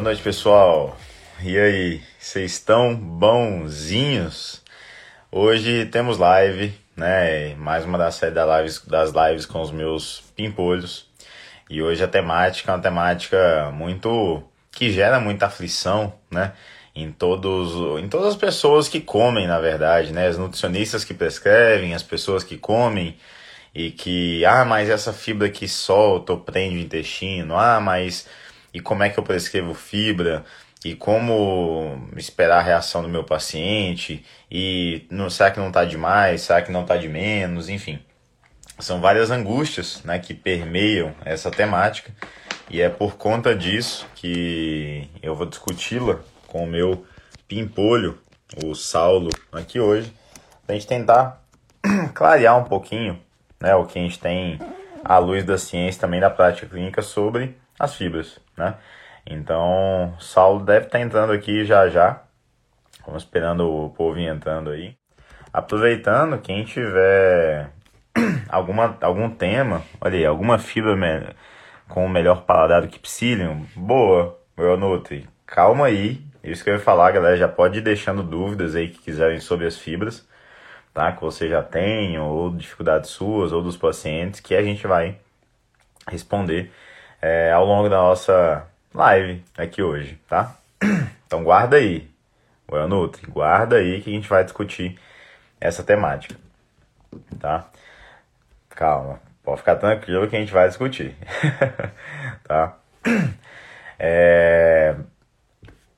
Boa noite, pessoal. E aí, vocês estão bonzinhos? Hoje temos live, né? Mais uma das séries das lives, das lives com os meus pimpolhos. E hoje a temática é uma temática muito que gera muita aflição, né? Em todos, em todas as pessoas que comem, na verdade, né? As nutricionistas que prescrevem, as pessoas que comem e que, ah, mas essa fibra que solta prende o intestino, ah, mas e como é que eu prescrevo fibra? e como esperar a reação do meu paciente e não, será que não está demais, será que não está de menos, enfim. São várias angústias né, que permeiam essa temática e é por conta disso que eu vou discuti-la com o meu pimpolho, o Saulo, aqui hoje, para a gente tentar clarear um pouquinho né, o que a gente tem à luz da ciência também da prática clínica sobre as fibras. Né? Então, Saulo deve estar tá entrando aqui já já. Vamos esperando o povo entrando aí. Aproveitando, quem tiver alguma, algum tema, olha aí, alguma fibra com o melhor paladar do que Psyllium, boa, eu Nutri. Calma aí, isso que eu ia falar, galera, já pode ir deixando dúvidas aí que quiserem sobre as fibras, tá? Que você já tem, ou dificuldades suas, ou dos pacientes, que a gente vai responder é, ao longo da nossa live aqui hoje, tá? Então guarda aí, o Nutri, guarda aí que a gente vai discutir essa temática, tá? Calma, pode ficar tranquilo que a gente vai discutir, tá? É...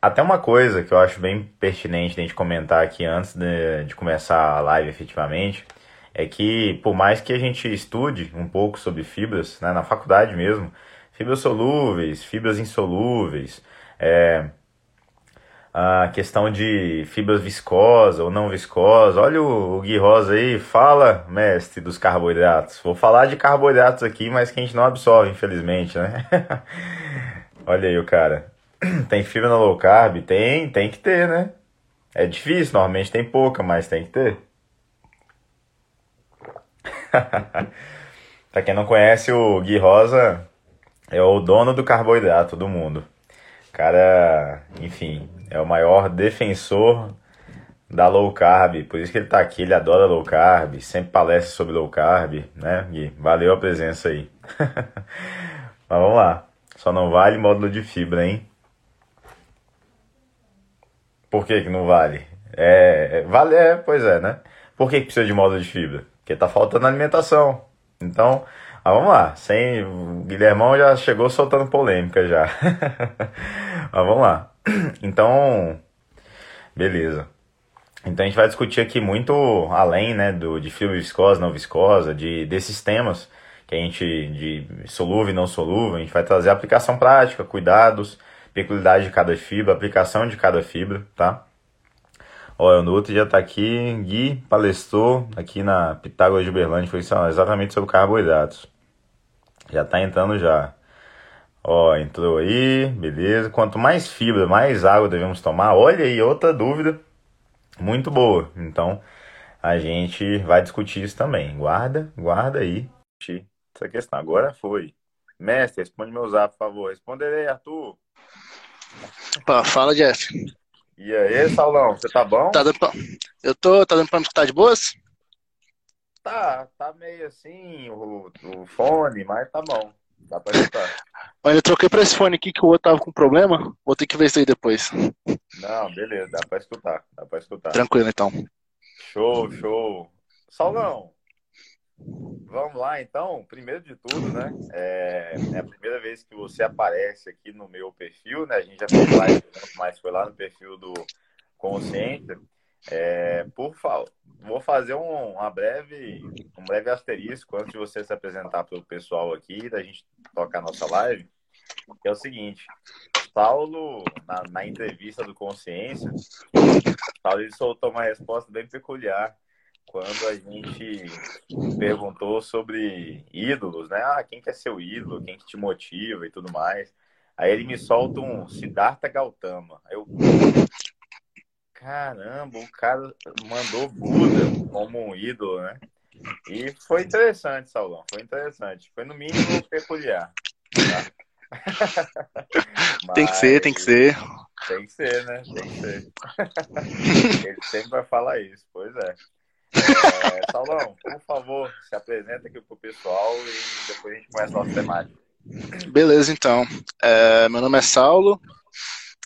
Até uma coisa que eu acho bem pertinente a gente comentar aqui antes de, de começar a live efetivamente, é que por mais que a gente estude um pouco sobre fibras, né, na faculdade mesmo, fibras solúveis, fibras insolúveis, é, a questão de fibras viscosa ou não viscosa. Olha o, o Gui Rosa aí, fala, mestre dos carboidratos. Vou falar de carboidratos aqui, mas que a gente não absorve, infelizmente, né? Olha aí o cara. Tem fibra na low carb? Tem, tem que ter, né? É difícil, normalmente tem pouca, mas tem que ter. pra quem não conhece o Gui Rosa, é o dono do carboidrato do mundo. Cara, enfim, é o maior defensor da low carb, por isso que ele tá aqui, ele adora low carb, sempre palestra sobre low carb, né, Gui? Valeu a presença aí. Mas vamos lá, só não vale módulo de fibra, hein? Por que que não vale? É, é vale, é, pois é, né? Por que, que precisa de módulo de fibra? Porque tá faltando alimentação. Então, ah, vamos lá. Sem... O Guilhermão já chegou soltando polêmica já. Mas vamos lá. Então, beleza. Então a gente vai discutir aqui muito além, né, do, de fibra viscosa, não viscosa, de, desses temas que a gente, de solúvel e não solúvel, a gente vai trazer aplicação prática, cuidados, peculiaridade de cada fibra, aplicação de cada fibra, tá? Ó, o Nutri já tá aqui, Gui palestrou aqui na Pitágoras de Uberlândia, foi exatamente sobre carboidratos. Já tá entrando já. Ó, entrou aí, beleza. Quanto mais fibra, mais água devemos tomar. Olha aí, outra dúvida muito boa. Então, a gente vai discutir isso também. Guarda, guarda aí essa questão. Agora foi. Mestre, responde meu zap, por favor. Responderei, Arthur. Opa, fala, Jeff. E aí, Saulão, você tá bom? Tá dando pra... Eu tô, tá dando pra me escutar de boas? Tá, tá meio assim o, o fone, mas tá bom. Dá pra escutar. Mas eu troquei pra esse fone aqui que o outro tava com problema. Vou ter que ver isso aí depois. Não, beleza, dá pra escutar. Dá pra escutar. Tranquilo, então. Show, show. Saulão, vamos lá então. Primeiro de tudo, né? É, é, a primeira vez que você aparece aqui no meu perfil, né? A gente já fez live, mas foi lá no perfil do Consciência. É, por favor, vou fazer um, uma breve, um breve asterisco antes de você se apresentar para o pessoal aqui, da gente tocar a nossa live. é o seguinte, Paulo, na, na entrevista do Consciência, Paulo ele soltou uma resposta bem peculiar quando a gente perguntou sobre ídolos, né? Ah, quem quer ser o ídolo, quem que te motiva e tudo mais. Aí ele me solta um Siddhartha Gautama. Eu, caramba, o cara mandou Buda como um ídolo, né? E foi interessante, Saulão, foi interessante. Foi no mínimo peculiar. Tá? tem que ser, tem que ser. Tem que ser, né? Tem que ser. Ele sempre vai falar isso, pois é. é Saulão, por favor, se apresenta aqui pro pessoal e depois a gente começa a nossa temática. Beleza, então. É, meu nome é Saulo.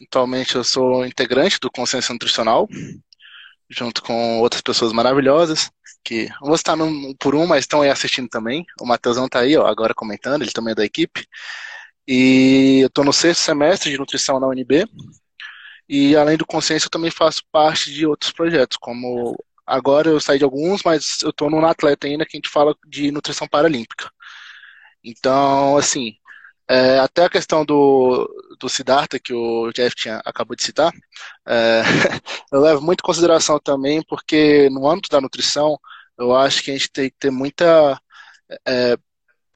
Atualmente eu sou integrante do Consciência Nutricional, junto com outras pessoas maravilhosas, que não vou estar num, por um, mas estão aí assistindo também. O Matheusão está aí, ó, agora comentando, ele também é da equipe. E eu estou no sexto semestre de nutrição na UNB. E além do Consciência, eu também faço parte de outros projetos, como agora eu saí de alguns, mas eu estou no Atleta ainda, que a gente fala de nutrição paralímpica. Então, assim, é, até a questão do, do Siddhartha, que o Jeff tinha, acabou de citar, é, eu levo muito em consideração também, porque no âmbito da nutrição, eu acho que a gente tem que ter muita é,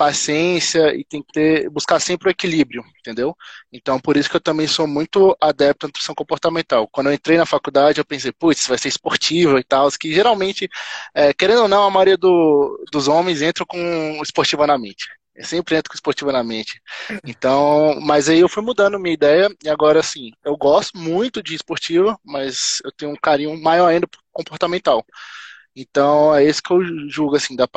paciência e tem que ter, buscar sempre o equilíbrio, entendeu? Então, por isso que eu também sou muito adepto à nutrição comportamental. Quando eu entrei na faculdade, eu pensei, putz, vai ser esportiva e tal, que geralmente, é, querendo ou não, a maioria do, dos homens entram com esportiva na mente. Eu sempre entro com esportiva na mente. Então, mas aí eu fui mudando minha ideia e agora, assim, eu gosto muito de esportiva, mas eu tenho um carinho maior ainda por comportamental. Então, é isso que eu julgo, assim, da,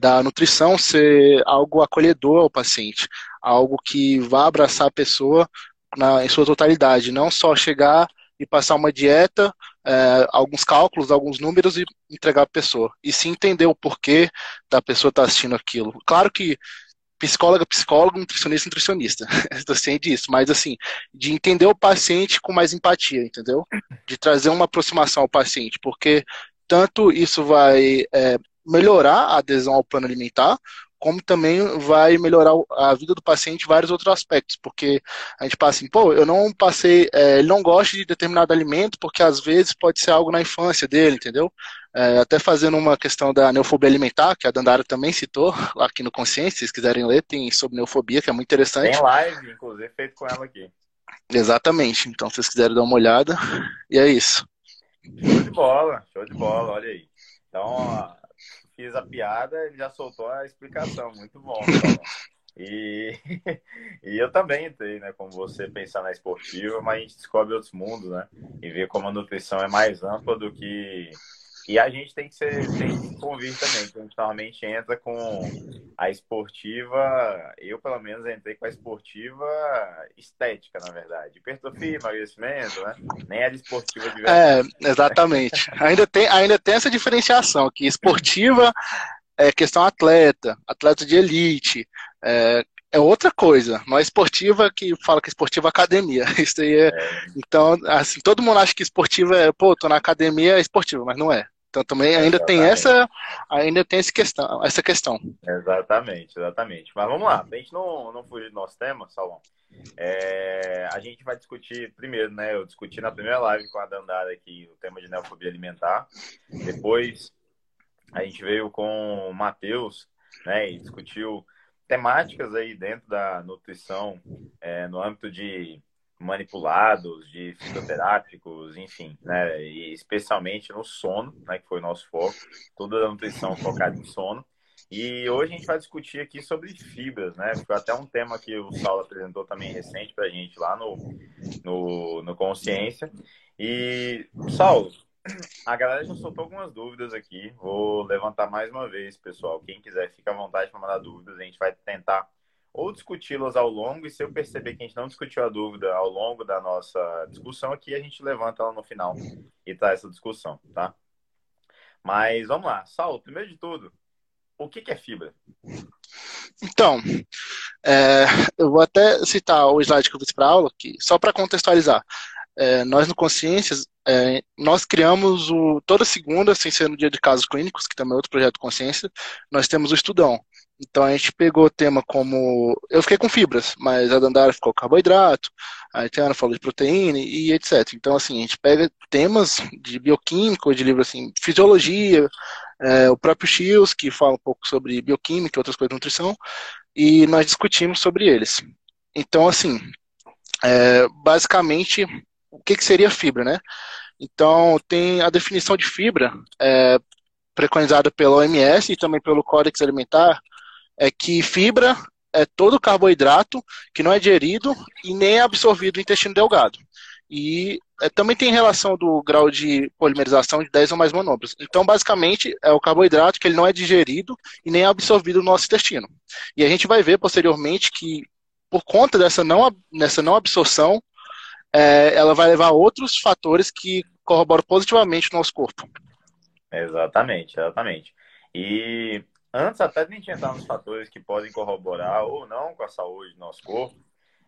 da nutrição ser algo acolhedor ao paciente, algo que vá abraçar a pessoa na, em sua totalidade, não só chegar e passar uma dieta, é, alguns cálculos, alguns números e entregar a pessoa. E sim entender o porquê da pessoa estar tá assistindo aquilo. Claro que psicóloga, psicólogo, nutricionista, nutricionista. Estou ciente disso, mas assim, de entender o paciente com mais empatia, entendeu? De trazer uma aproximação ao paciente, porque tanto isso vai é, melhorar a adesão ao plano alimentar, como também vai melhorar a vida do paciente em vários outros aspectos, porque a gente passa assim, pô, eu não passei, é, ele não gosta de determinado alimento, porque às vezes pode ser algo na infância dele, entendeu? É, até fazendo uma questão da neofobia alimentar, que a Dandara também citou aqui no Consciência, se vocês quiserem ler, tem sobre neofobia, que é muito interessante. Tem live, inclusive, feito com ela aqui. Exatamente, então se vocês quiserem dar uma olhada, e é isso. Show de bola, show de bola, olha aí. Então, ó, fiz a piada, ele já soltou a explicação. Muito bom. Então. E, e eu também entrei, né? Como você pensar na esportiva, mas a gente descobre outros mundos, né? E vê como a nutrição é mais ampla do que e a gente tem que ser, tem que convir também, que a gente normalmente entra com a esportiva, eu pelo menos entrei com a esportiva estética, na verdade. Hipertrofia, emagrecimento, né? Nem era esportiva de verdade. É, exatamente. ainda, tem, ainda tem essa diferenciação, que esportiva é questão atleta, atleta de elite, é, é outra coisa. Não é esportiva que fala que é esportiva academia. Isso aí é, é. Então, assim, todo mundo acha que esportiva é, pô, tô na academia é esportiva, mas não é. Então também ainda exatamente. tem essa, ainda tem essa questão, essa questão. Exatamente, exatamente. Mas vamos lá, pra gente não, não fugir do nosso tema, Salão, é, a gente vai discutir primeiro, né? Eu discuti na primeira live com a Dandara aqui o tema de neofobia alimentar. Depois a gente veio com o Matheus, né? E discutiu temáticas aí dentro da nutrição é, no âmbito de manipulados, de fitoterápicos, enfim, né? E especialmente no sono, né? Que foi o nosso foco, toda a nutrição focada em sono. E hoje a gente vai discutir aqui sobre fibras, né? Foi até um tema que o Saulo apresentou também recente para a gente lá no, no, no Consciência. E, Saulo, a galera já soltou algumas dúvidas aqui. Vou levantar mais uma vez, pessoal. Quem quiser, fica à vontade para mandar dúvidas. A gente vai tentar ou discuti-las ao longo, e se eu perceber que a gente não discutiu a dúvida ao longo da nossa discussão aqui, a gente levanta ela no final e traz essa discussão, tá? Mas vamos lá. Saulo, primeiro de tudo, o que, que é fibra? Então, é, eu vou até citar o slide que eu fiz para aula, que, só para contextualizar. É, nós no Consciências, é, nós criamos o, toda segunda, sem ser no dia de casos clínicos, que também é outro projeto Consciência, nós temos o Estudão. Então a gente pegou o tema como. Eu fiquei com fibras, mas a Dandara ficou com carboidrato, a Tiana falou de proteína e etc. Então, assim, a gente pega temas de bioquímica, de livro assim, fisiologia, é, o próprio Shields, que fala um pouco sobre bioquímica e outras coisas de nutrição, e nós discutimos sobre eles. Então, assim, é, basicamente, o que, que seria fibra, né? Então, tem a definição de fibra, é, preconizada pela OMS e também pelo Códex Alimentar, é que fibra é todo carboidrato que não é digerido e nem é absorvido no intestino delgado. E é, também tem relação do grau de polimerização de 10 ou mais monômeros. Então, basicamente, é o carboidrato que ele não é digerido e nem é absorvido no nosso intestino. E a gente vai ver posteriormente que, por conta dessa não, dessa não absorção, é, ela vai levar a outros fatores que corroboram positivamente o nosso corpo. Exatamente, exatamente. E antes até de a gente entrar nos fatores que podem corroborar ou não com a saúde do nosso corpo,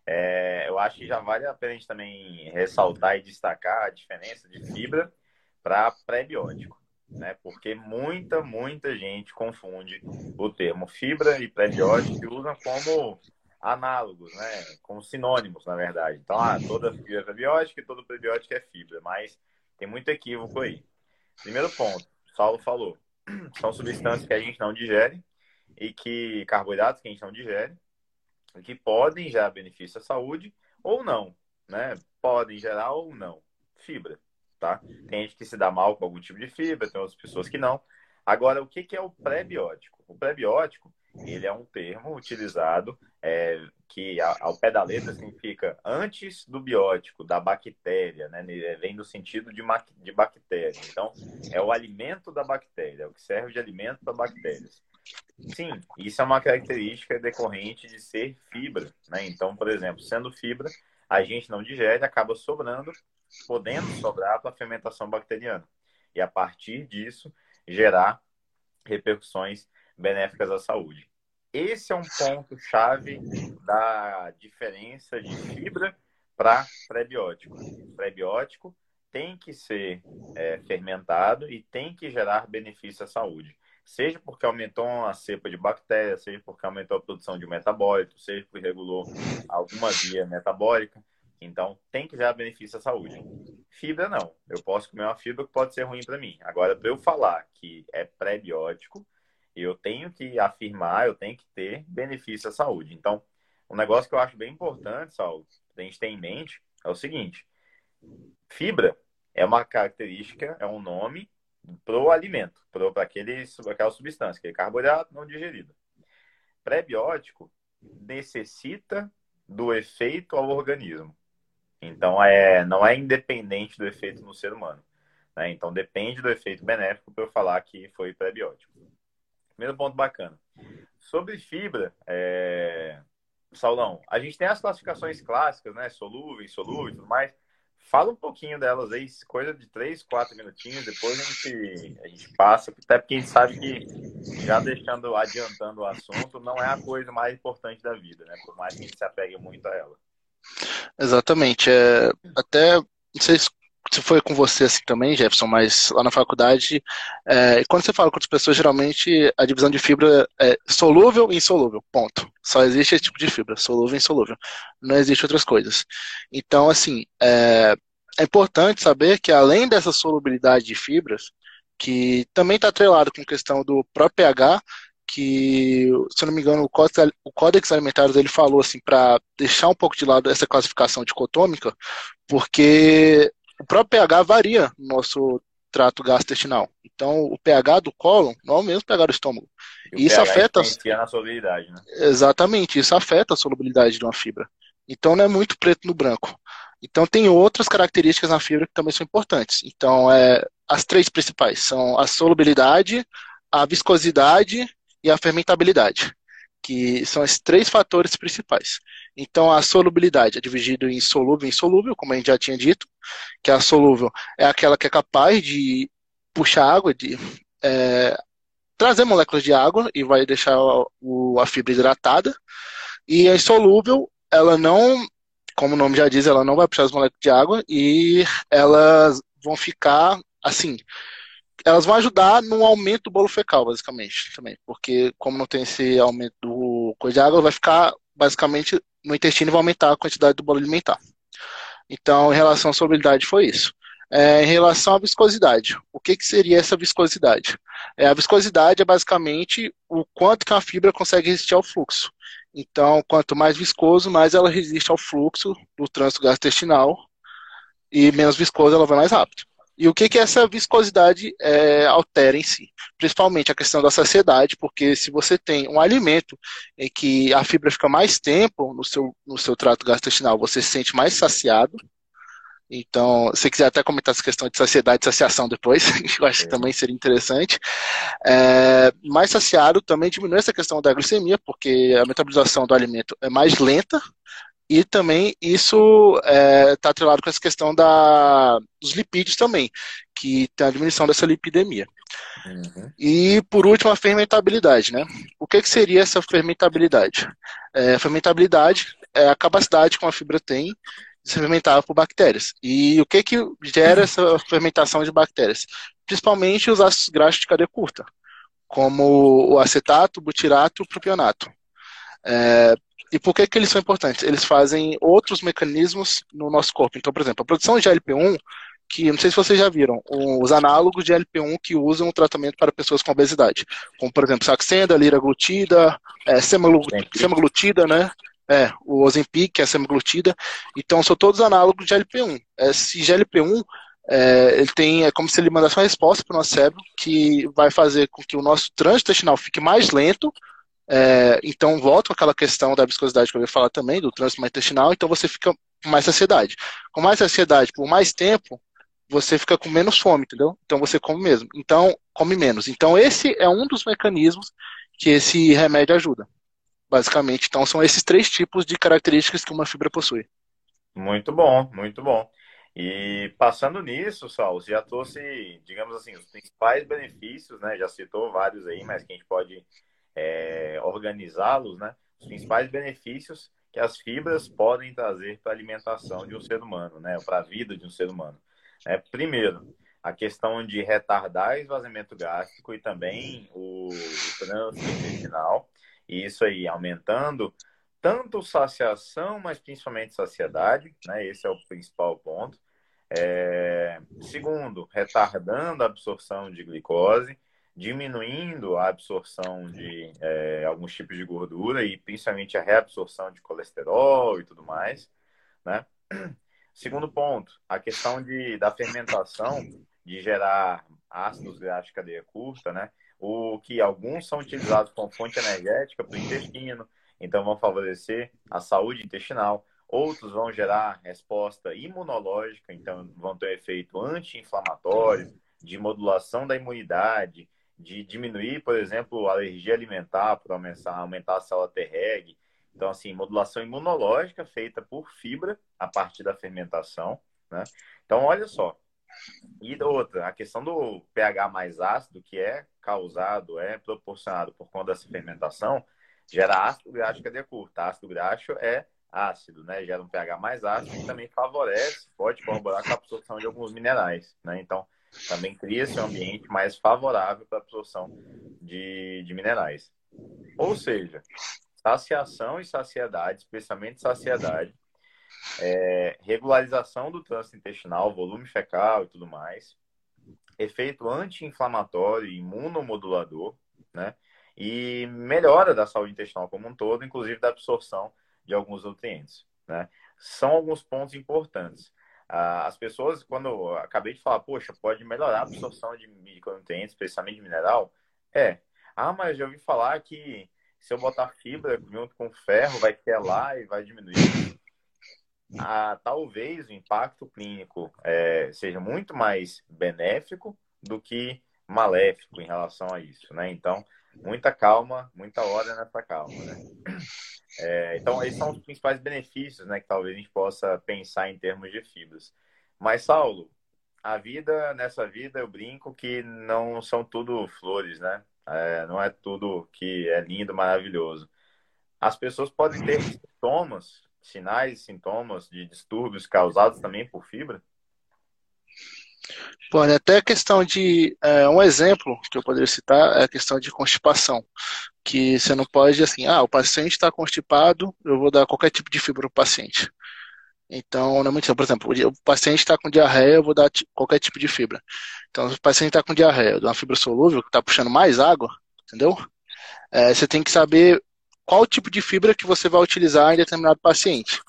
é, eu acho que já vale a pena a gente também ressaltar e destacar a diferença de fibra para pré-biótico, né? Porque muita, muita gente confunde o termo fibra e pré-biótico e usam como análogos, né? Como sinônimos, na verdade. Então, ah, toda fibra é pré-biótica e todo prebiótico é fibra, mas tem muito equívoco aí. Primeiro ponto, Saulo falou, são substâncias que a gente não digere e que carboidratos que a gente não digere que podem gerar benefício à saúde ou não, né? Podem gerar ou não. Fibra, tá? Tem gente que se dá mal com algum tipo de fibra, tem outras pessoas que não. Agora, o que é o pré-biótico? O pré-biótico, ele é um termo utilizado é, que ao pé da letra significa antes do biótico, da bactéria, né? Vem do sentido de, de bactéria. Então, é o alimento da bactéria, é o que serve de alimento para bactérias. Sim, isso é uma característica decorrente de ser fibra, né? Então, por exemplo, sendo fibra, a gente não digere, acaba sobrando, podendo sobrar para a fermentação bacteriana. E a partir disso, gerar repercussões benéficas à saúde. Esse é um ponto chave da diferença de fibra para pré-biótico. Pré-biótico tem que ser é, fermentado e tem que gerar benefício à saúde seja porque aumentou a cepa de bactéria, seja porque aumentou a produção de metabólito, seja porque regulou alguma via metabólica. Então, tem que gerar benefício à saúde. Fibra, não. Eu posso comer uma fibra que pode ser ruim para mim. Agora, para eu falar que é pré-biótico, eu tenho que afirmar, eu tenho que ter benefício à saúde. Então, um negócio que eu acho bem importante, Saulo, a gente ter em mente, é o seguinte: fibra é uma característica, é um nome pro alimento, para aquela substância, aquele carboidrato não digerido. Pré-biótico necessita do efeito ao organismo. Então, é, não é independente do efeito no ser humano. Né? Então, depende do efeito benéfico para eu falar que foi pré-biótico. Primeiro ponto bacana. Sobre fibra, é... Saulão, a gente tem as classificações clássicas, né? Solúvel, insolúvel e tudo mais. Fala um pouquinho delas aí, coisa de três, quatro minutinhos, depois a gente, a gente passa, até porque a gente sabe que, já deixando, adiantando o assunto, não é a coisa mais importante da vida, né? Por mais que a gente se apegue muito a ela. Exatamente. É, até, sei se foi com você assim também, Jefferson, mas lá na faculdade, é, quando você fala com outras pessoas, geralmente a divisão de fibra é solúvel e insolúvel, ponto. Só existe esse tipo de fibra, solúvel e insolúvel. Não existe outras coisas. Então, assim, é, é importante saber que além dessa solubilidade de fibras, que também está atrelado com a questão do próprio pH, que, se eu não me engano, o Códex, o Códex Alimentar ele falou assim para deixar um pouco de lado essa classificação dicotômica, porque o próprio pH varia no nosso trato gastrointestinal. Então, o pH do cólon não é o mesmo pH do estômago. E, e isso afeta. na solubilidade, né? Exatamente, isso afeta a solubilidade de uma fibra. Então, não é muito preto no branco. Então, tem outras características na fibra que também são importantes. Então, é, as três principais são a solubilidade, a viscosidade e a fermentabilidade que são esses três fatores principais. Então, a solubilidade é dividida em solúvel e insolúvel, como a gente já tinha dito, que a solúvel é aquela que é capaz de puxar água, de é, trazer moléculas de água e vai deixar o, a fibra hidratada. E a insolúvel, ela não, como o nome já diz, ela não vai puxar as moléculas de água e elas vão ficar assim, elas vão ajudar no aumento do bolo fecal, basicamente, também. Porque como não tem esse aumento do coisa de água, vai ficar basicamente no intestino vai aumentar a quantidade do bolo alimentar. Então, em relação à solubilidade, foi isso. É, em relação à viscosidade, o que, que seria essa viscosidade? É, a viscosidade é basicamente o quanto que a fibra consegue resistir ao fluxo. Então, quanto mais viscoso, mais ela resiste ao fluxo do trânsito gastrointestinal e menos viscoso ela vai mais rápido. E o que, que essa viscosidade é, altera em si? Principalmente a questão da saciedade, porque se você tem um alimento em que a fibra fica mais tempo no seu, no seu trato gastrointestinal, você se sente mais saciado. Então, se quiser até comentar essa questão de saciedade e saciação depois, eu acho que também seria interessante. É, mais saciado também diminui essa questão da glicemia, porque a metabolização do alimento é mais lenta, e também isso está é, tá atrelado com essa questão da, dos lipídios também, que tem a diminuição dessa lipidemia. Uhum. E por último, a fermentabilidade. Né? O que, que seria essa fermentabilidade? É, fermentabilidade é a capacidade que uma fibra tem de se fermentar por bactérias. E o que, que gera essa fermentação de bactérias? Principalmente os ácidos graxos de cadeia curta, como o acetato, o butirato e o propionato. É, e por que, que eles são importantes? Eles fazem outros mecanismos no nosso corpo. Então, por exemplo, a produção de GLP-1, que não sei se vocês já viram, os análogos de GLP-1 que usam o tratamento para pessoas com obesidade, como, por exemplo, saxenda, liraglutida, é, semaglutida, né? É, o Ozempic, que é a semaglutida. Então, são todos análogos de GLP-1. Esse GLP-1 é, ele tem, é como se ele mandasse uma resposta para o nosso cérebro que vai fazer com que o nosso trânsito intestinal fique mais lento, é, então, volto àquela questão da viscosidade que eu ia falar também, do trânsito intestinal, então você fica com mais saciedade. Com mais saciedade por mais tempo, você fica com menos fome, entendeu? Então você come mesmo. Então, come menos. Então, esse é um dos mecanismos que esse remédio ajuda. Basicamente, então são esses três tipos de características que uma fibra possui. Muito bom, muito bom. E passando nisso, Saul, você já trouxe, digamos assim, os principais benefícios, né? Já citou vários aí, mas que a gente pode é, organizá-los, né? Os principais benefícios que as fibras podem trazer para a alimentação de um ser humano, né? Para a vida de um ser humano. É, primeiro, a questão de retardar esvaziamento gástrico e também o, o trânsito intestinal. E isso aí aumentando tanto saciação, mas principalmente saciedade, né? Esse é o principal ponto. É... Segundo, retardando a absorção de glicose diminuindo a absorção de é, alguns tipos de gordura e principalmente a reabsorção de colesterol e tudo mais, né? Segundo ponto, a questão de, da fermentação de gerar ácidos graxos de cadeia curta, né? O que alguns são utilizados como fonte energética para o intestino, então vão favorecer a saúde intestinal. Outros vão gerar resposta imunológica, então vão ter efeito anti-inflamatório, de modulação da imunidade, de diminuir, por exemplo, a alergia alimentar, por aumentar, aumentar a célula Treg. Então, assim, modulação imunológica feita por fibra a partir da fermentação, né? Então, olha só. E outra, a questão do pH mais ácido, que é causado, é proporcionado por conta dessa fermentação, gera ácido graxo de cadeia curta. Ácido graxo é ácido, né? Gera um pH mais ácido e também favorece, pode corroborar com a absorção de alguns minerais, né? Então, também cria-se um ambiente mais favorável para a absorção de, de minerais. Ou seja, saciação e saciedade, especialmente saciedade, é, regularização do trânsito intestinal, volume fecal e tudo mais, efeito anti-inflamatório e imunomodulador, né? E melhora da saúde intestinal como um todo, inclusive da absorção de alguns nutrientes, né? São alguns pontos importantes. Ah, as pessoas, quando eu acabei de falar, poxa, pode melhorar a absorção de micronutrientes, especialmente de mineral, é. Ah, mas já ouvi falar que se eu botar fibra junto com ferro, vai lá e vai diminuir. Ah, talvez o impacto clínico é, seja muito mais benéfico do que maléfico em relação a isso, né? Então, muita calma, muita hora nessa calma, né? É, então, esses são os principais benefícios né, que talvez a gente possa pensar em termos de fibras. Mas, Saulo, a vida, nessa vida, eu brinco que não são tudo flores, né? É, não é tudo que é lindo, maravilhoso. As pessoas podem ter sintomas, sinais e sintomas de distúrbios causados também por fibra? Pode, até a questão de. É, um exemplo que eu poderia citar é a questão de constipação. Que você não pode, assim, ah, o paciente está constipado, eu vou dar qualquer tipo de fibra para o paciente. Então, não é muito, por exemplo, o paciente está com diarreia, eu vou dar qualquer tipo de fibra. Então, se o paciente está com diarreia, eu dou uma fibra solúvel, que está puxando mais água, entendeu? É, você tem que saber qual tipo de fibra que você vai utilizar em determinado paciente.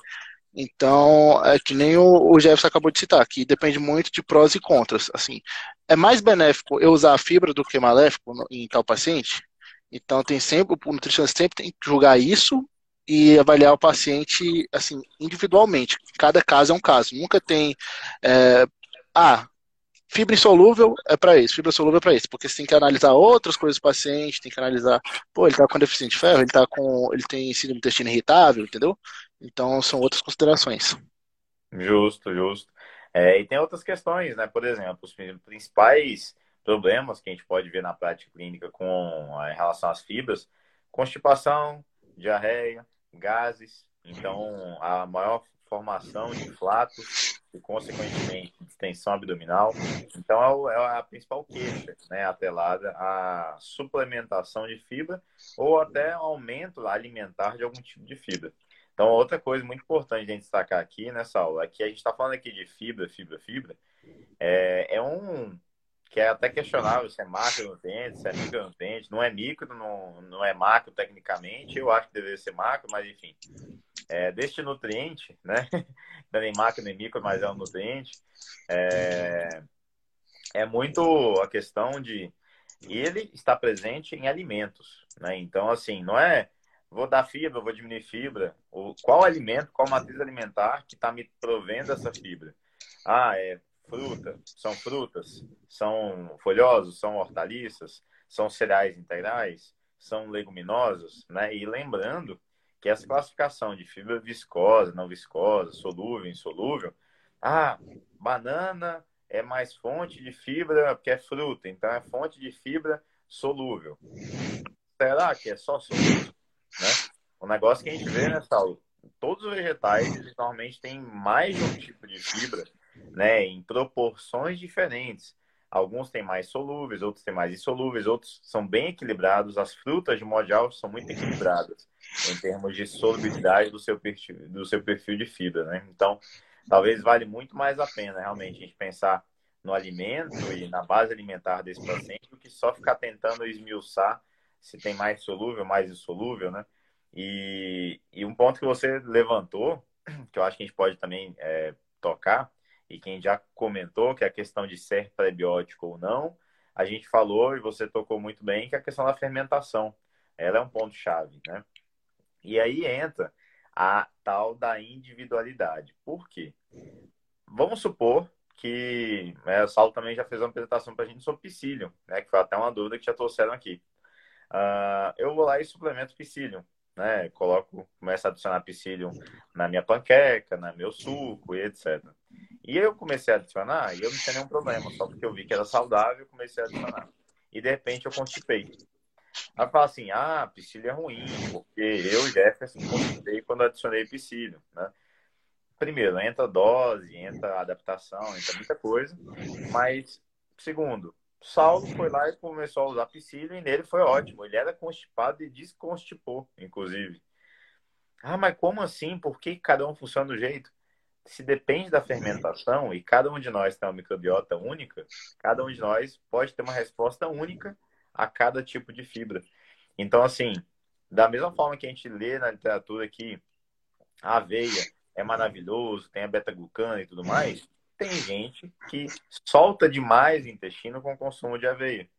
Então, é que nem o, o Jefferson acabou de citar, que depende muito de prós e contras. Assim, é mais benéfico eu usar a fibra do que maléfico em tal paciente? Então, tem sempre, o nutricionista sempre tem que julgar isso e avaliar o paciente assim individualmente. Cada caso é um caso. Nunca tem é, ah, fibra insolúvel é para isso, fibra solúvel é para isso, porque você tem que analisar outras coisas do paciente, tem que analisar, pô, ele está com deficiência de ferro, ele tá com, ele tem síndrome do intestino irritável, entendeu? Então são outras considerações. Justo, justo. É, e tem outras questões, né? Por exemplo, os principais problemas que a gente pode ver na prática clínica com em relação às fibras, constipação, diarreia, gases. Então, a maior formação de flatos e, consequentemente, distensão abdominal. Então, é, é a principal queixa né, atrelada à suplementação de fibra ou até aumento alimentar de algum tipo de fibra. Então, outra coisa muito importante a gente destacar aqui nessa aula é que a gente está falando aqui de fibra, fibra, fibra. É, é um que é até questionável se é macronutriente, se é micronutriente. Não é micro, não, não é macro tecnicamente. Eu acho que deveria ser macro, mas enfim. É, deste nutriente, né? É nem macro nem micro, mas é um nutriente. É, é muito a questão de ele está presente em alimentos, né? Então, assim, não é vou dar fibra, vou diminuir fibra. O, qual alimento, qual matriz alimentar que está me provendo essa fibra? Ah, é fruta, são frutas, são folhosos, são hortaliças, são cereais integrais, são leguminosas, né? E lembrando que essa classificação de fibra viscosa, não viscosa, solúvel, insolúvel, ah, banana é mais fonte de fibra porque é fruta, então é fonte de fibra solúvel. Será que é só solúvel? Né? O negócio que a gente vê nessa aula, todos os vegetais normalmente têm mais de um tipo de fibra né, em proporções diferentes. Alguns têm mais solúveis, outros têm mais insolúveis, outros são bem equilibrados. As frutas, de modo geral, são muito equilibradas em termos de solubilidade do seu perfil, do seu perfil de fibra. Né? Então, talvez vale muito mais a pena realmente a gente pensar no alimento e na base alimentar desse paciente do que só ficar tentando esmiuçar se tem mais solúvel, mais insolúvel, né? E, e um ponto que você levantou, que eu acho que a gente pode também é, tocar, e quem já comentou, que é a questão de ser prebiótico ou não, a gente falou e você tocou muito bem que é a questão da fermentação. Ela é um ponto-chave, né? E aí entra a tal da individualidade. Por quê? Vamos supor que né, o Saulo também já fez uma apresentação para a gente sobre psyllium, né? Que foi até uma dúvida que já trouxeram aqui. Uh, eu vou lá e suplemento psyllium, né? Coloco, começo a adicionar psyllium na minha panqueca, no meu suco e etc. E eu comecei a adicionar e eu não tinha nenhum problema, só porque eu vi que era saudável, comecei a adicionar. E de repente eu constipei. Aí fala assim, ah, psyllium é ruim, porque eu, Jefferson, constipei quando adicionei psyllium, né? Primeiro, entra dose, entra adaptação, entra muita coisa. Mas, segundo, Saulo foi lá e começou a usar psyllium e nele foi ótimo. Ele era constipado e desconstipou, inclusive. Ah, mas como assim? Por que cada um funciona do jeito? se depende da fermentação e cada um de nós tem uma microbiota única, cada um de nós pode ter uma resposta única a cada tipo de fibra. Então, assim, da mesma forma que a gente lê na literatura que a aveia é maravilhoso, tem a beta-glucana e tudo mais, tem gente que solta demais intestino com consumo de aveia.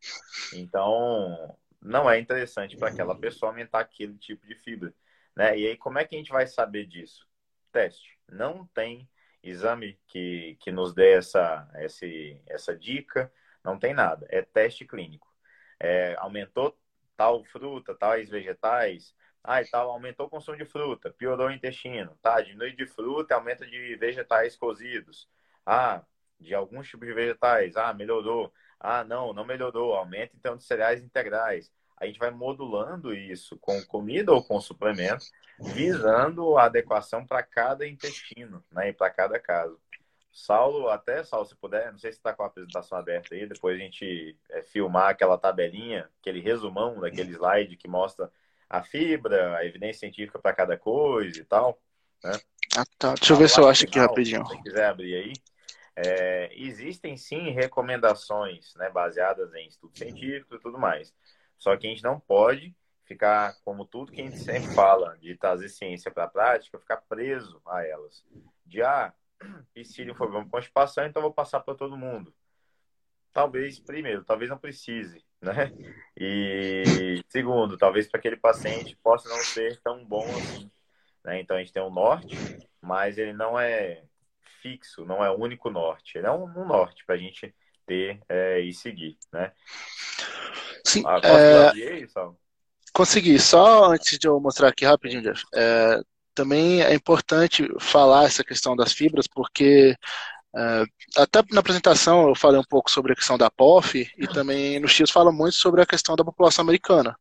Então, não é interessante para aquela pessoa aumentar aquele tipo de fibra. Né? E aí, como é que a gente vai saber disso? Teste não tem exame que, que nos dê essa, essa, essa dica, não tem nada. É teste clínico. É, aumentou tal fruta, tais vegetais, ah, e tal, aumentou o consumo de fruta, piorou o intestino, tá? Diminui de fruta, aumenta de vegetais cozidos. Ah, de alguns tipos de vegetais, ah, melhorou. Ah, não, não melhorou, aumenta então de cereais integrais. A gente vai modulando isso com comida ou com suplemento visando a adequação para cada intestino, né, e para cada caso. Saulo, até, Saulo, se puder, não sei se está com a apresentação aberta aí, depois a gente é, filmar aquela tabelinha, aquele resumão daquele slide que mostra a fibra, a evidência científica para cada coisa e tal. Né? Ah, tá. Deixa eu ver se eu acho aqui rapidinho. Se você quiser abrir aí. É, existem sim recomendações né, baseadas em estudos científicos e tudo mais. Só que a gente não pode ficar, como tudo que a gente sempre fala, de trazer ciência para a prática, ficar preso a elas. De, ah, piscina foi uma constipação, então vou passar para todo mundo. Talvez, primeiro, talvez não precise, né? E segundo, talvez para aquele paciente possa não ser tão bom assim. Né? Então a gente tem um norte, mas ele não é fixo, não é o único norte. Ele é um, um norte para a gente ter é, e seguir, né? Sim. Ah, é... aí, Consegui. Só antes de eu mostrar aqui rapidinho, Jeff. É, também é importante falar essa questão das fibras, porque é, até na apresentação eu falei um pouco sobre a questão da POF e também nos X fala muito sobre a questão da população americana.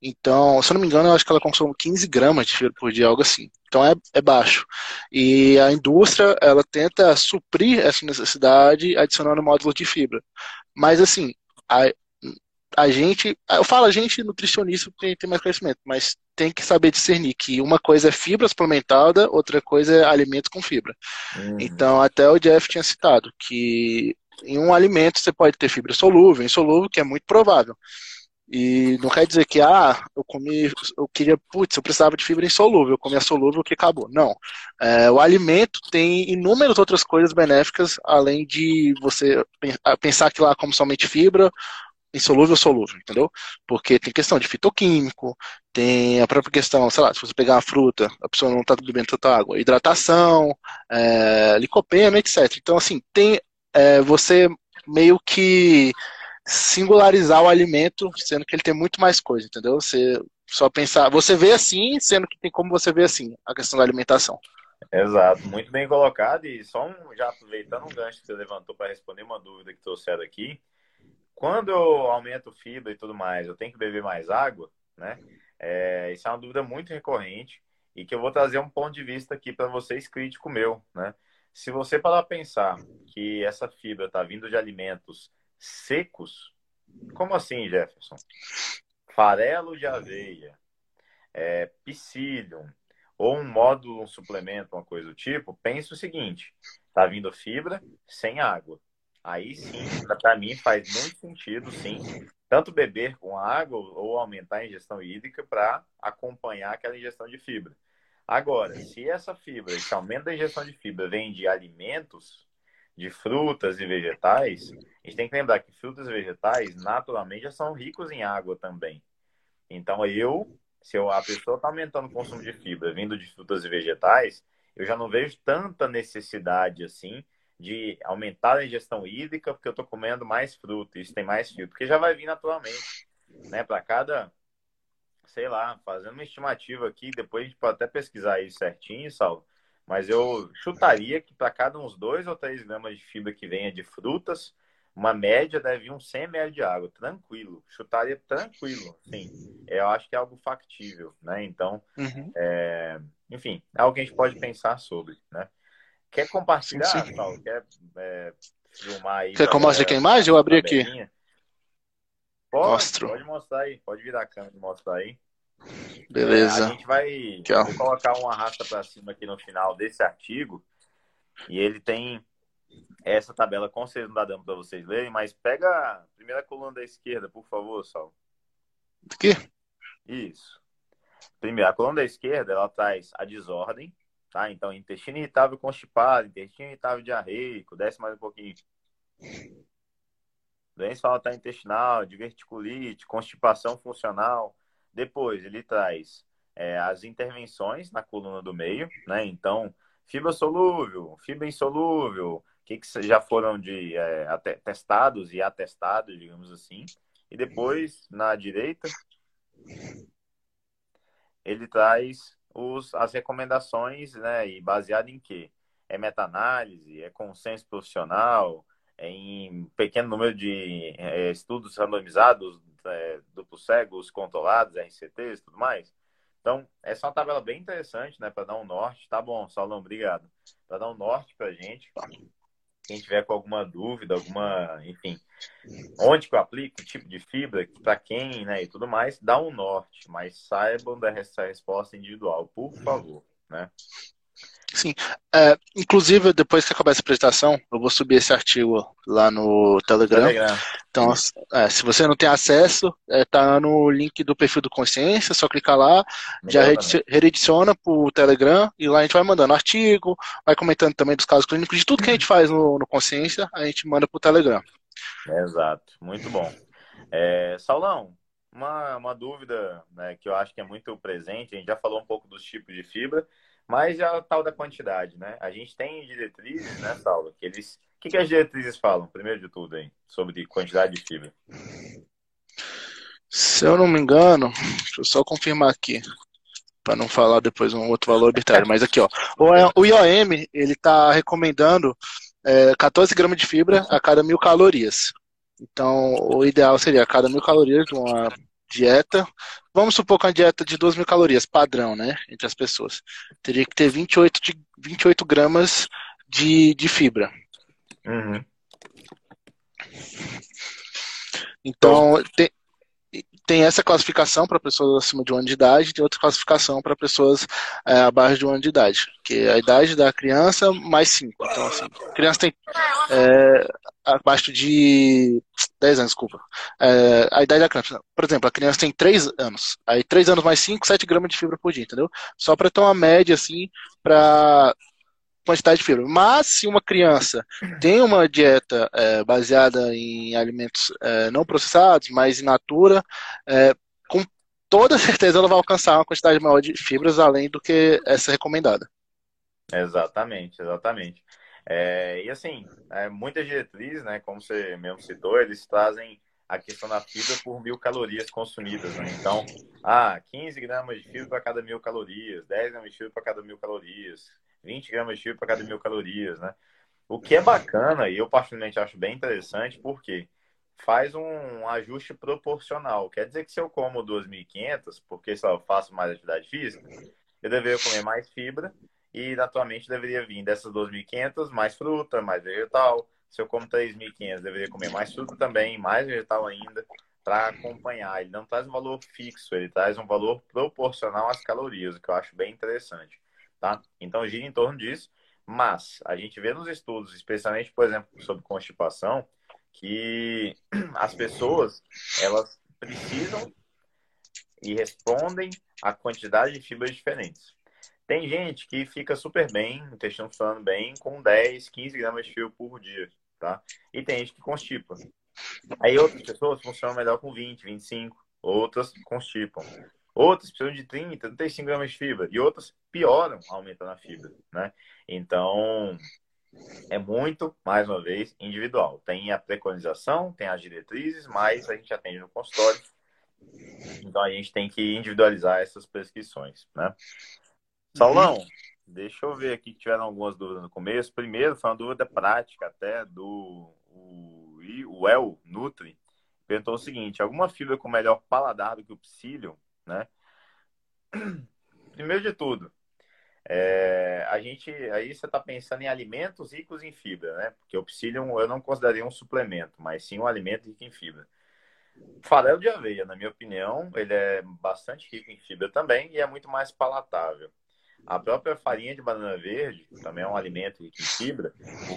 Então, se eu não me engano, eu acho que ela consome 15 gramas de fibra por dia, algo assim. Então é, é baixo. E a indústria, ela tenta suprir essa necessidade adicionando módulos de fibra. Mas assim, a, a gente, eu falo a gente nutricionista porque tem mais conhecimento, mas tem que saber discernir que uma coisa é fibra suplementada, outra coisa é alimento com fibra. Uhum. Então, até o Jeff tinha citado que em um alimento você pode ter fibra solúvel, insolúvel, que é muito provável. E não quer dizer que, ah, eu comi, eu queria, putz, eu precisava de fibra insolúvel, eu comi a solúvel que acabou. Não. É, o alimento tem inúmeras outras coisas benéficas, além de você pensar que lá como somente fibra, insolúvel solúvel, entendeu? Porque tem questão de fitoquímico, tem a própria questão, sei lá, se você pegar uma fruta, a pessoa não está bebendo tanta água, hidratação, é, licopeno, etc. Então, assim, tem é, você meio que singularizar o alimento, sendo que ele tem muito mais coisa, entendeu? Você só pensar, você vê assim, sendo que tem como você vê assim a questão da alimentação. Exato, muito bem colocado e só um, já aproveitando um gancho que você levantou para responder uma dúvida que trouxeram aqui, quando eu aumento fibra e tudo mais, eu tenho que beber mais água, né? É, isso é uma dúvida muito recorrente e que eu vou trazer um ponto de vista aqui para vocês crítico meu, né? Se você parar pensar que essa fibra está vindo de alimentos secos? Como assim, Jefferson? Farelo de aveia, é, psyllium, ou um módulo, um suplemento, uma coisa do tipo, pensa o seguinte: tá vindo fibra sem água. Aí sim, para mim faz muito sentido, sim, tanto beber com água ou aumentar a ingestão hídrica para acompanhar aquela ingestão de fibra. Agora, se essa fibra, esse aumento da ingestão de fibra vem de alimentos, de frutas e vegetais, a gente tem que lembrar que frutas e vegetais naturalmente já são ricos em água também. Então eu, se eu, a pessoa está aumentando o consumo de fibra vindo de frutas e vegetais, eu já não vejo tanta necessidade assim de aumentar a ingestão hídrica porque eu estou comendo mais fruta, isso tem mais fibra, porque já vai vir naturalmente, né? Para cada, sei lá, fazendo uma estimativa aqui, depois a gente pode até pesquisar isso certinho, Salvo mas eu chutaria que para cada uns 2 ou 3 gramas de fibra que venha de frutas, uma média deve vir uns 100 ml de água, tranquilo. Chutaria tranquilo, sim. Eu acho que é algo factível, né? Então, uhum. é... enfim, é algo que a gente pode pensar sobre, né? Quer compartilhar, sim, sim. Paulo? Quer é, filmar aí? Quer que mostre aqui a imagem? Eu abri aqui. Pode, Mostro. pode mostrar aí. Pode virar a câmera e mostrar aí. Beleza. É, a gente vai colocar uma rasta para cima aqui no final desse artigo. E ele tem essa tabela, com certeza não dá dando para vocês lerem, mas pega a primeira coluna da esquerda, por favor, Sal. Aqui? Isso. Primeiro, a coluna da esquerda, ela traz a desordem, tá? Então, intestino irritável constipado, intestino irritável diarreico, desce mais um pouquinho. Doença falta intestinal, diverticulite, constipação funcional, depois, ele traz é, as intervenções na coluna do meio, né? Então, fibra solúvel, fibra insolúvel, que, que já foram de é, testados e atestados, digamos assim. E depois, na direita, ele traz os, as recomendações, né? E baseado em quê? É meta-análise, é consenso profissional, é em pequeno número de é, estudos randomizados é, duplos cegos controlados, RCTs tudo mais. Então, essa é uma tabela bem interessante, né, para dar um norte. Tá bom, Saulão, obrigado. Para dar um norte para gente. Quem tiver com alguma dúvida, alguma, enfim, onde que eu aplico, tipo de fibra, para quem, né, e tudo mais, dá um norte, mas saibam dessa resposta individual, por favor, né? Sim. É, inclusive, depois que acabar essa apresentação, eu vou subir esse artigo lá no Telegram. Telegram. Então, é, se você não tem acesso, é, tá no link do perfil do Consciência, é só clicar lá, já reediciona pro Telegram e lá a gente vai mandando artigo, vai comentando também dos casos clínicos, de tudo que a gente faz no, no Consciência, a gente manda pro Telegram. Exato, muito bom. É, Saulão, uma, uma dúvida né, que eu acho que é muito presente, a gente já falou um pouco dos tipos de fibra, mas é a tal da quantidade, né? A gente tem diretrizes, né, Saulo, que eles... O que, que as diretrizes falam, primeiro de tudo, aí, sobre quantidade de fibra? Se eu não me engano, deixa eu só confirmar aqui, para não falar depois um outro valor arbitrário, mas aqui, ó, o IOM, ele está recomendando é, 14 gramas de fibra a cada mil calorias. Então, o ideal seria a cada mil calorias de uma dieta. Vamos supor que uma dieta de 2 mil calorias, padrão, né? Entre as pessoas. Teria que ter 28, de, 28 gramas de, de fibra. Uhum. Então, tem, tem essa classificação para pessoas acima de um ano de idade, tem outra classificação para pessoas é, abaixo de um ano de idade, que é a idade da criança mais 5. Então, assim, criança tem é, abaixo de 10 anos, desculpa. É, a idade da criança, por exemplo, a criança tem 3 anos, aí 3 anos mais 5, 7 gramas de fibra por dia, entendeu? Só para ter uma média, assim, para quantidade de fibra. Mas se uma criança tem uma dieta é, baseada em alimentos é, não processados, mas in natura, é, com toda certeza ela vai alcançar uma quantidade maior de fibras além do que essa recomendada. Exatamente, exatamente. É, e assim, é, muitas diretrizes, né, como você mesmo citou, eles trazem a questão da fibra por mil calorias consumidas. Né? Então, ah, 15 gramas de fibra para cada mil calorias, 10 gramas de fibra para cada mil calorias, 20 gramas de fibra para cada mil calorias, né? O que é bacana, e eu particularmente acho bem interessante, porque faz um ajuste proporcional. Quer dizer que se eu como 2.500, porque só eu faço mais atividade física, eu deveria comer mais fibra e, naturalmente, deveria vir dessas 2.500 mais fruta, mais vegetal. Se eu como 3.500, deveria comer mais fruta também, mais vegetal ainda, para acompanhar. Ele não traz um valor fixo, ele traz um valor proporcional às calorias, o que eu acho bem interessante tá? Então gira em torno disso, mas a gente vê nos estudos, especialmente, por exemplo, sobre constipação, que as pessoas, elas precisam e respondem a quantidade de fibras diferentes. Tem gente que fica super bem, o intestino funcionando bem, com 10, 15 gramas de fibra por dia, tá? E tem gente que constipa. Aí outras pessoas funcionam melhor com 20, 25, outras constipam. Outras precisam de 30, 35 gramas de fibra. E outras pioram aumentando a fibra, né? Então, é muito, mais uma vez, individual. Tem a preconização, tem as diretrizes, mas a gente atende no consultório. Então, a gente tem que individualizar essas prescrições, né? Saulão, deixa eu ver aqui que tiveram algumas dúvidas no começo. Primeiro, foi uma dúvida prática até do o, o El Nutri. Perguntou o seguinte, alguma fibra com melhor paladar do que o psyllium né? Primeiro de tudo, é, a gente aí você está pensando em alimentos ricos em fibra, né? Porque o psyllium eu não consideraria um suplemento, mas sim um alimento rico em fibra. Farelo de aveia, na minha opinião, ele é bastante rico em fibra também e é muito mais palatável. A própria farinha de banana verde também é um alimento rico em fibra.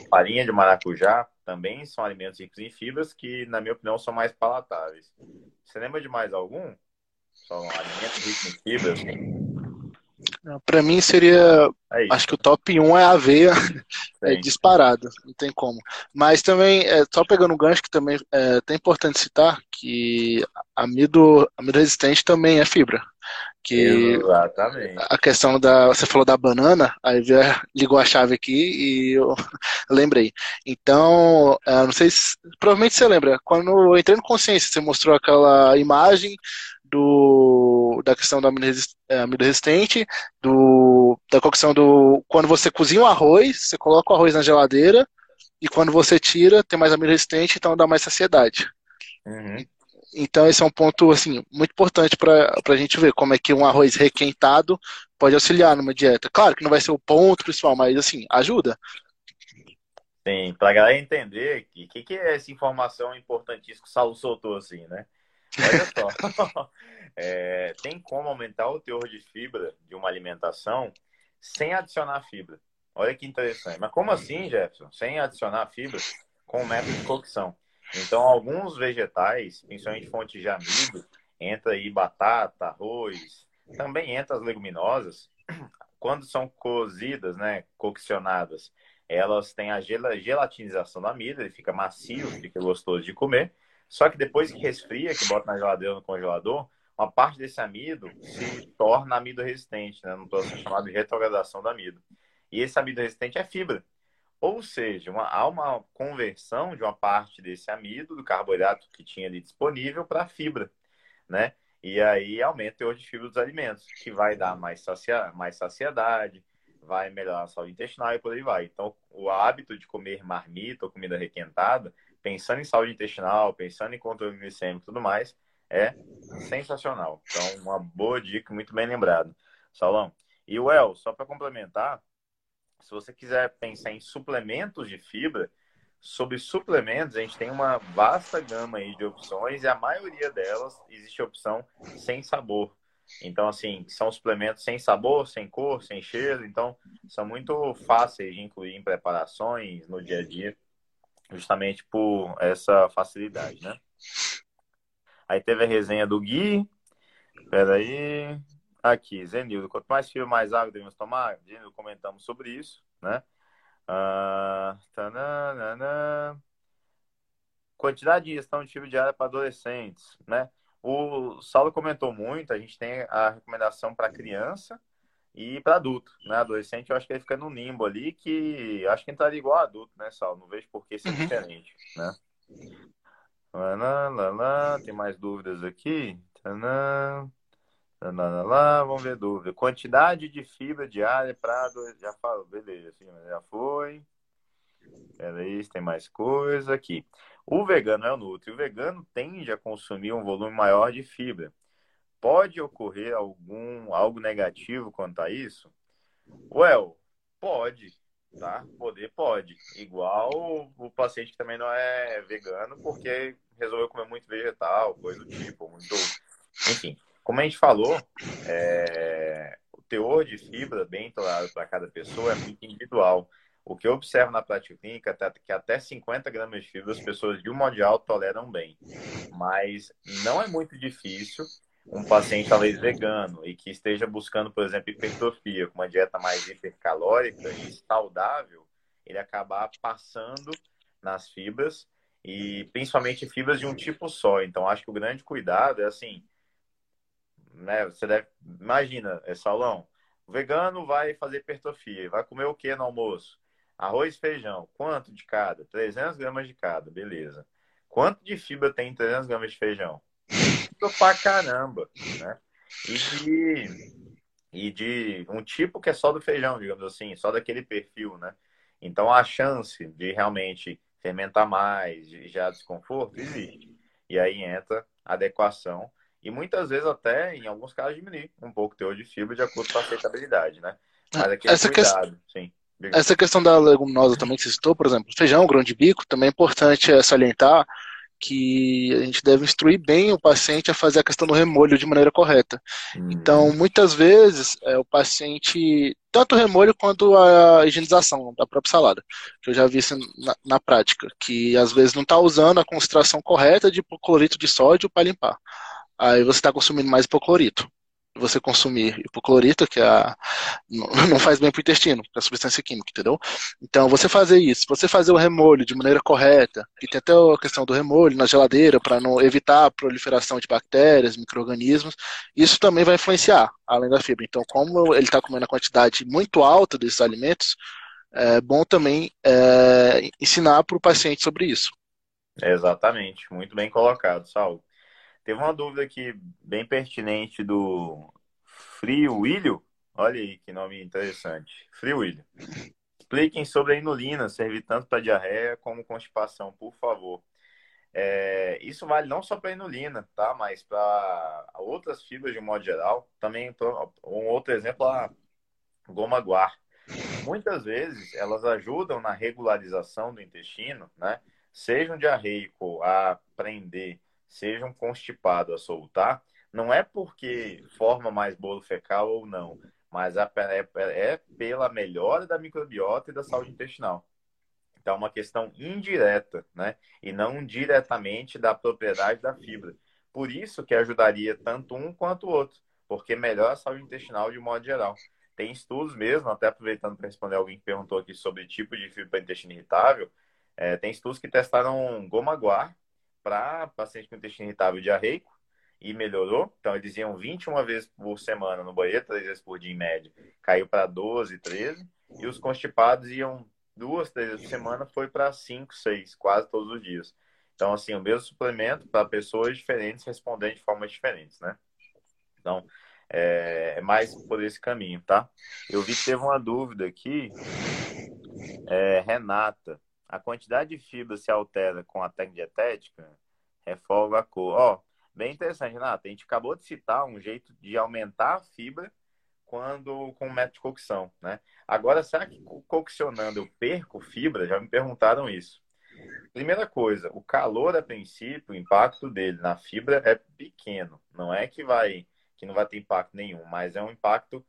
Farinha de maracujá também são alimentos ricos em fibras que, na minha opinião, são mais palatáveis. Você lembra de mais algum? São alimentos ricos em fibras. Para mim seria. É acho que o top 1 é aveia, é disparado, não tem como. Mas também, é, só pegando um gancho que também é até importante citar, que amido, amido resistente também é fibra. Que Exatamente. A questão da. Você falou da banana, aí ligou a chave aqui e eu lembrei. Então, é, não sei se. Provavelmente você lembra, quando eu entrei no consciência, você mostrou aquela imagem do, da questão do amido, é, resistente, do, da questão do. Quando você cozinha o arroz, você coloca o arroz na geladeira, e quando você tira, tem mais amido resistente, então dá mais saciedade. Uhum. Então esse é um ponto assim muito importante para a gente ver como é que um arroz requentado pode auxiliar numa dieta. Claro que não vai ser o ponto principal, mas assim ajuda. Sim, para galera entender o que, que, é essa informação importantíssima que o Saulo soltou assim, né? Olha só, é, tem como aumentar o teor de fibra de uma alimentação sem adicionar fibra, Olha que interessante. Mas como assim, Jefferson? Sem adicionar fibra com o método de cocção. Então, alguns vegetais, principalmente fontes de amido, entra aí batata, arroz, também entra as leguminosas, quando são cozidas, né, coccionadas, elas têm a gelatinização do amido, ele fica macio, fica gostoso de comer. Só que depois que resfria, que bota na geladeira ou no congelador, uma parte desse amido se torna amido resistente, né, no processo chamado de retrogradação do amido. E esse amido resistente é fibra. Ou seja, uma, há uma conversão de uma parte desse amido, do carboidrato que tinha ali disponível, para fibra, né? E aí aumenta o teor de fibra dos alimentos, que vai dar mais, sacia, mais saciedade, vai melhorar a saúde intestinal e por aí vai. Então, o hábito de comer marmita ou comida requentada, pensando em saúde intestinal, pensando em controle glicêmico e tudo mais, é sensacional. Então, uma boa dica, muito bem lembrado. Saulão. E o El, só para complementar, se você quiser pensar em suplementos de fibra, sobre suplementos, a gente tem uma vasta gama aí de opções e a maioria delas existe opção sem sabor. Então, assim, são suplementos sem sabor, sem cor, sem cheiro, então são muito fáceis de incluir em preparações no dia a dia, justamente por essa facilidade, né? Aí teve a resenha do Gui. Peraí. Aqui, Zenildo, quanto mais fibra, mais água devemos tomar? Zenildo, comentamos sobre isso, né? Ah, Quantidade de ingestão de fibra diária para adolescentes, né? O Saulo comentou muito, a gente tem a recomendação para criança e para adulto, né? Adolescente, eu acho que ele fica no limbo ali, que acho que entraria igual adulto, né, Saulo? Não vejo por que ser uhum. diferente, né? Lá, lá, lá, lá, tem mais dúvidas aqui? Tanã. Lá, lá, vamos ver dúvida. Quantidade de fibra diária para. Já falou, beleza, já foi. Peraí, tem mais coisa aqui. O vegano é o Nutri. O vegano tende a consumir um volume maior de fibra. Pode ocorrer algum algo negativo quanto a isso? Well, pode, tá? Poder pode. Igual o paciente que também não é vegano porque resolveu comer muito vegetal, coisa do tipo, muito. Enfim, como a gente falou, é, o teor de fibra bem tolerado para cada pessoa é muito individual. O que eu observo na prática clínica é que até 50 gramas de fibra as pessoas, de um modo geral, toleram bem. Mas não é muito difícil um paciente, talvez vegano, e que esteja buscando, por exemplo, hipertrofia, com uma dieta mais hipercalórica e saudável, ele acabar passando nas fibras, e principalmente fibras de um tipo só. Então, acho que o grande cuidado é assim, né? Você deve. Imagina, é Saulão. O vegano vai fazer hipertrofia. Vai comer o que no almoço? Arroz e feijão. Quanto de cada? 300 gramas de cada. Beleza. Quanto de fibra tem 300 gramas de feijão? Fibra pra caramba, né? E de, e de um tipo que é só do feijão, digamos assim, só daquele perfil, né? Então a chance de realmente fermentar mais, de já desconforto, existe. E aí entra adequação e muitas vezes até, em alguns casos, diminuir um pouco o teor de fibra de acordo com a aceitabilidade, né? Mas aqui é Essa cuidado, que... sim. Essa questão da leguminosa também que você citou, por exemplo, feijão, grão de bico, também é importante é, salientar que a gente deve instruir bem o paciente a fazer a questão do remolho de maneira correta. Hum. Então, muitas vezes, é, o paciente, tanto o remolho quanto a higienização da própria salada, que eu já vi isso na, na prática, que às vezes não está usando a concentração correta de cloreto de sódio para limpar aí você está consumindo mais hipoclorito. Você consumir hipoclorito, que é a, não faz bem para o intestino, que é a substância química, entendeu? Então, você fazer isso, você fazer o remolho de maneira correta, e tem até a questão do remolho na geladeira, para não evitar a proliferação de bactérias, micro-organismos, isso também vai influenciar, além da fibra. Então, como ele está comendo a quantidade muito alta desses alimentos, é bom também é, ensinar para o paciente sobre isso. Exatamente, muito bem colocado, Saulo. Teve uma dúvida aqui bem pertinente do Frio Willio. Olha aí que nome interessante. Frio Willio. Expliquem sobre a inulina, serve tanto para diarreia como constipação, por favor. É, isso vale não só para a inulina, tá? Mas para outras fibras de um modo geral. Também, um outro exemplo, a goma guar. Muitas vezes elas ajudam na regularização do intestino, né? Seja um diarreico a prender seja um constipado a soltar, não é porque forma mais bolo fecal ou não, mas é, é, pela melhora da microbiota e da saúde intestinal. Então, é uma questão indireta, né? E não diretamente da propriedade da fibra. Por isso que ajudaria tanto um quanto o outro, porque melhora a saúde intestinal de modo geral. Tem estudos mesmo, até aproveitando para responder alguém que perguntou aqui sobre tipo de fibra para intestino irritável, é, tem estudos que testaram goma guar para paciente com intestino irritável diarreico e melhorou. Então, eles iam 21 vezes por semana no banheiro, 3 vezes por dia em média. Caiu para 12, 13. E os constipados iam duas, três vezes por semana, foi para 5, 6, quase todos os dias. Então, assim, o mesmo suplemento para pessoas diferentes respondendo de formas diferentes, né? Então, é, é mais por esse caminho, tá? Eu vi que teve uma dúvida aqui. É, Renata, a quantidade de fibra se altera com a técnica dietética? Refolga a cor. Ó, bem interessante, Renata. A gente acabou de citar um jeito de aumentar a fibra quando com o método de cocção, né? Agora, será que coccionando eu perco fibra? Já me perguntaram isso. Primeira coisa, o calor, a princípio, o impacto dele na fibra é pequeno. Não é que vai que não vai ter impacto nenhum, mas é um impacto,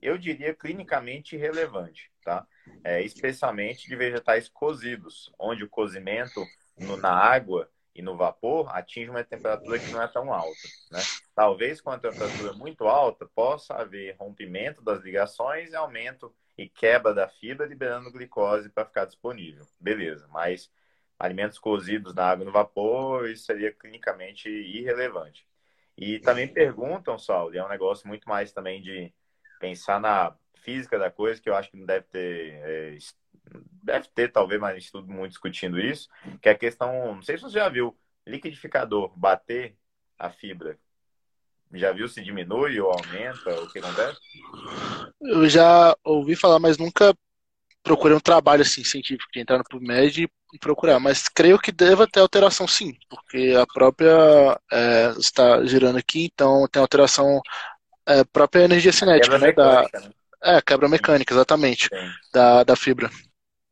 eu diria, clinicamente irrelevante, tá? É, especialmente de vegetais cozidos, onde o cozimento no, na água e no vapor atinge uma temperatura que não é tão alta, né? Talvez com a temperatura muito alta possa haver rompimento das ligações e aumento e quebra da fibra, liberando glicose para ficar disponível. Beleza, mas alimentos cozidos na água e no vapor, isso seria clinicamente irrelevante. E também perguntam, Saulo, e é um negócio muito mais também de pensar na física da coisa, que eu acho que não deve ter, é, deve ter talvez mais estudo muito discutindo isso, que é a questão, não sei se você já viu, liquidificador bater a fibra. Já viu se diminui ou aumenta, o que acontece? Eu já ouvi falar, mas nunca procurei um trabalho assim científico de entrar no PubMed e procurar, mas creio que deva ter alteração sim, porque a própria é, está girando aqui, então tem alteração é, própria energia cinética, né, mecânica, da, né? É, quebra mecânica, exatamente, da, da fibra.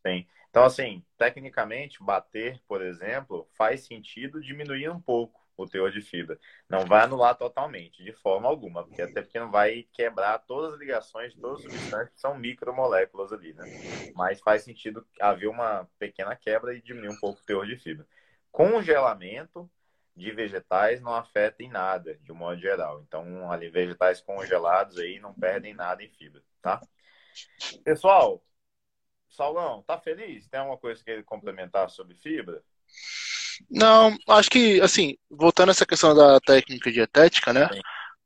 Sim. Então, assim, tecnicamente, bater, por exemplo, faz sentido diminuir um pouco o teor de fibra. Não vai anular totalmente, de forma alguma, porque até porque não vai quebrar todas as ligações de todas as substâncias que são micromoléculas ali, né? Mas faz sentido haver uma pequena quebra e diminuir um pouco o teor de fibra. Congelamento de vegetais não afeta em nada, de um modo geral. Então, ali, vegetais congelados aí não perdem nada em fibra, tá? Pessoal, Saulão, tá feliz? Tem alguma coisa que ele complementar sobre fibra? Não, acho que, assim, voltando a essa questão da técnica dietética, né? Sim.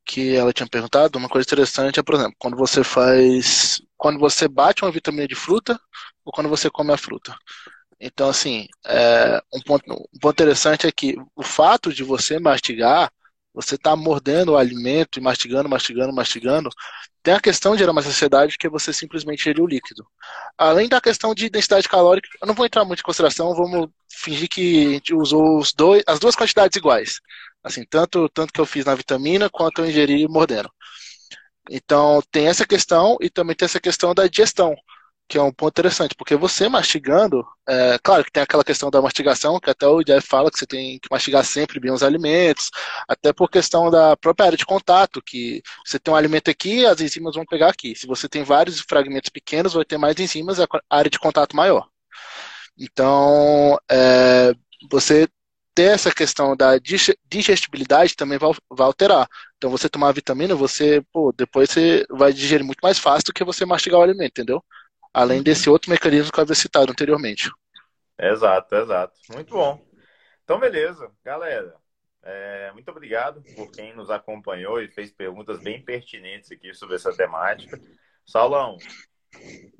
Que ela tinha perguntado, uma coisa interessante é, por exemplo, quando você faz. Quando você bate uma vitamina de fruta ou quando você come a fruta. Então, assim, é, um, ponto, um ponto interessante é que o fato de você mastigar você está mordendo o alimento e mastigando, mastigando, mastigando. Tem a questão de gerar uma saciedade que é você simplesmente gerir o líquido. Além da questão de densidade calórica, eu não vou entrar muito em consideração, vamos fingir que a gente usou os dois, as duas quantidades iguais. Assim, tanto, tanto que eu fiz na vitamina quanto eu ingeri mordendo. Então, tem essa questão e também tem essa questão da digestão que é um ponto interessante, porque você mastigando, é, claro que tem aquela questão da mastigação, que até o Jeff fala que você tem que mastigar sempre bem os alimentos, até por questão da própria área de contato, que você tem um alimento aqui, as enzimas vão pegar aqui. Se você tem vários fragmentos pequenos, vai ter mais enzimas, a área de contato maior. Então, é, você ter essa questão da digestibilidade também vai, vai alterar. Então, você tomar vitamina, você, pô, depois você vai digerir muito mais fácil do que você mastigar o alimento, entendeu? Além desse outro mecanismo que eu havia citado anteriormente. Exato, exato. Muito bom. Então, beleza. Galera, é, muito obrigado por quem nos acompanhou e fez perguntas bem pertinentes aqui sobre essa temática. Saulão,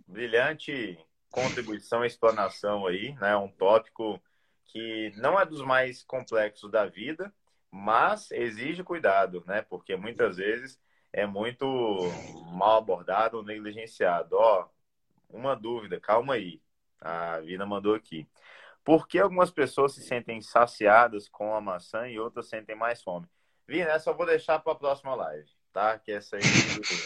brilhante contribuição e explanação aí, né? Um tópico que não é dos mais complexos da vida, mas exige cuidado, né? Porque muitas vezes é muito mal abordado ou negligenciado. Ó, uma dúvida, calma aí. A Vina mandou aqui. Por que algumas pessoas se sentem saciadas com a maçã e outras sentem mais fome? Vina, essa eu vou deixar para a próxima live, tá? Que essa aí,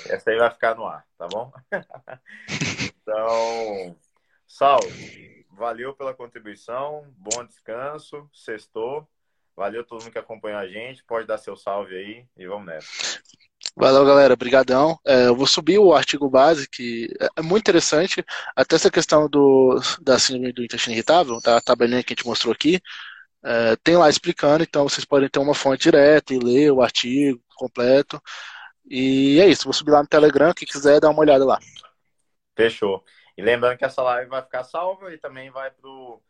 essa aí vai ficar no ar, tá bom? então, Sal, valeu pela contribuição, bom descanso, sextou. Valeu todo mundo que acompanhou a gente. Pode dar seu salve aí e vamos nessa. Valeu, galera. Obrigadão. É, eu vou subir o artigo base, que é muito interessante. Até essa questão do, da síndrome do intestino irritável, da tabelinha que a gente mostrou aqui, é, tem lá explicando, então vocês podem ter uma fonte direta e ler o artigo completo. E é isso, vou subir lá no Telegram, quem quiser dar uma olhada lá. Fechou. E lembrando que essa live vai ficar salva e também vai pro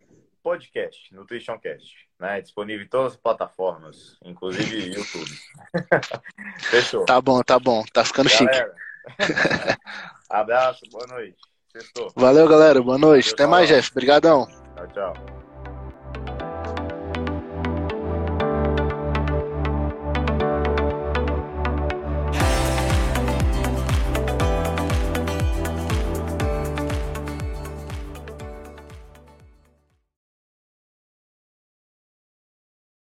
podcast, NutritionCast, né? Disponível em todas as plataformas, inclusive YouTube. Fechou. Tá bom, tá bom. Tá ficando galera. chique. Abraço, boa noite. Valeu, galera. Boa noite. Até mais, Jeff. Obrigadão. Tchau, tchau.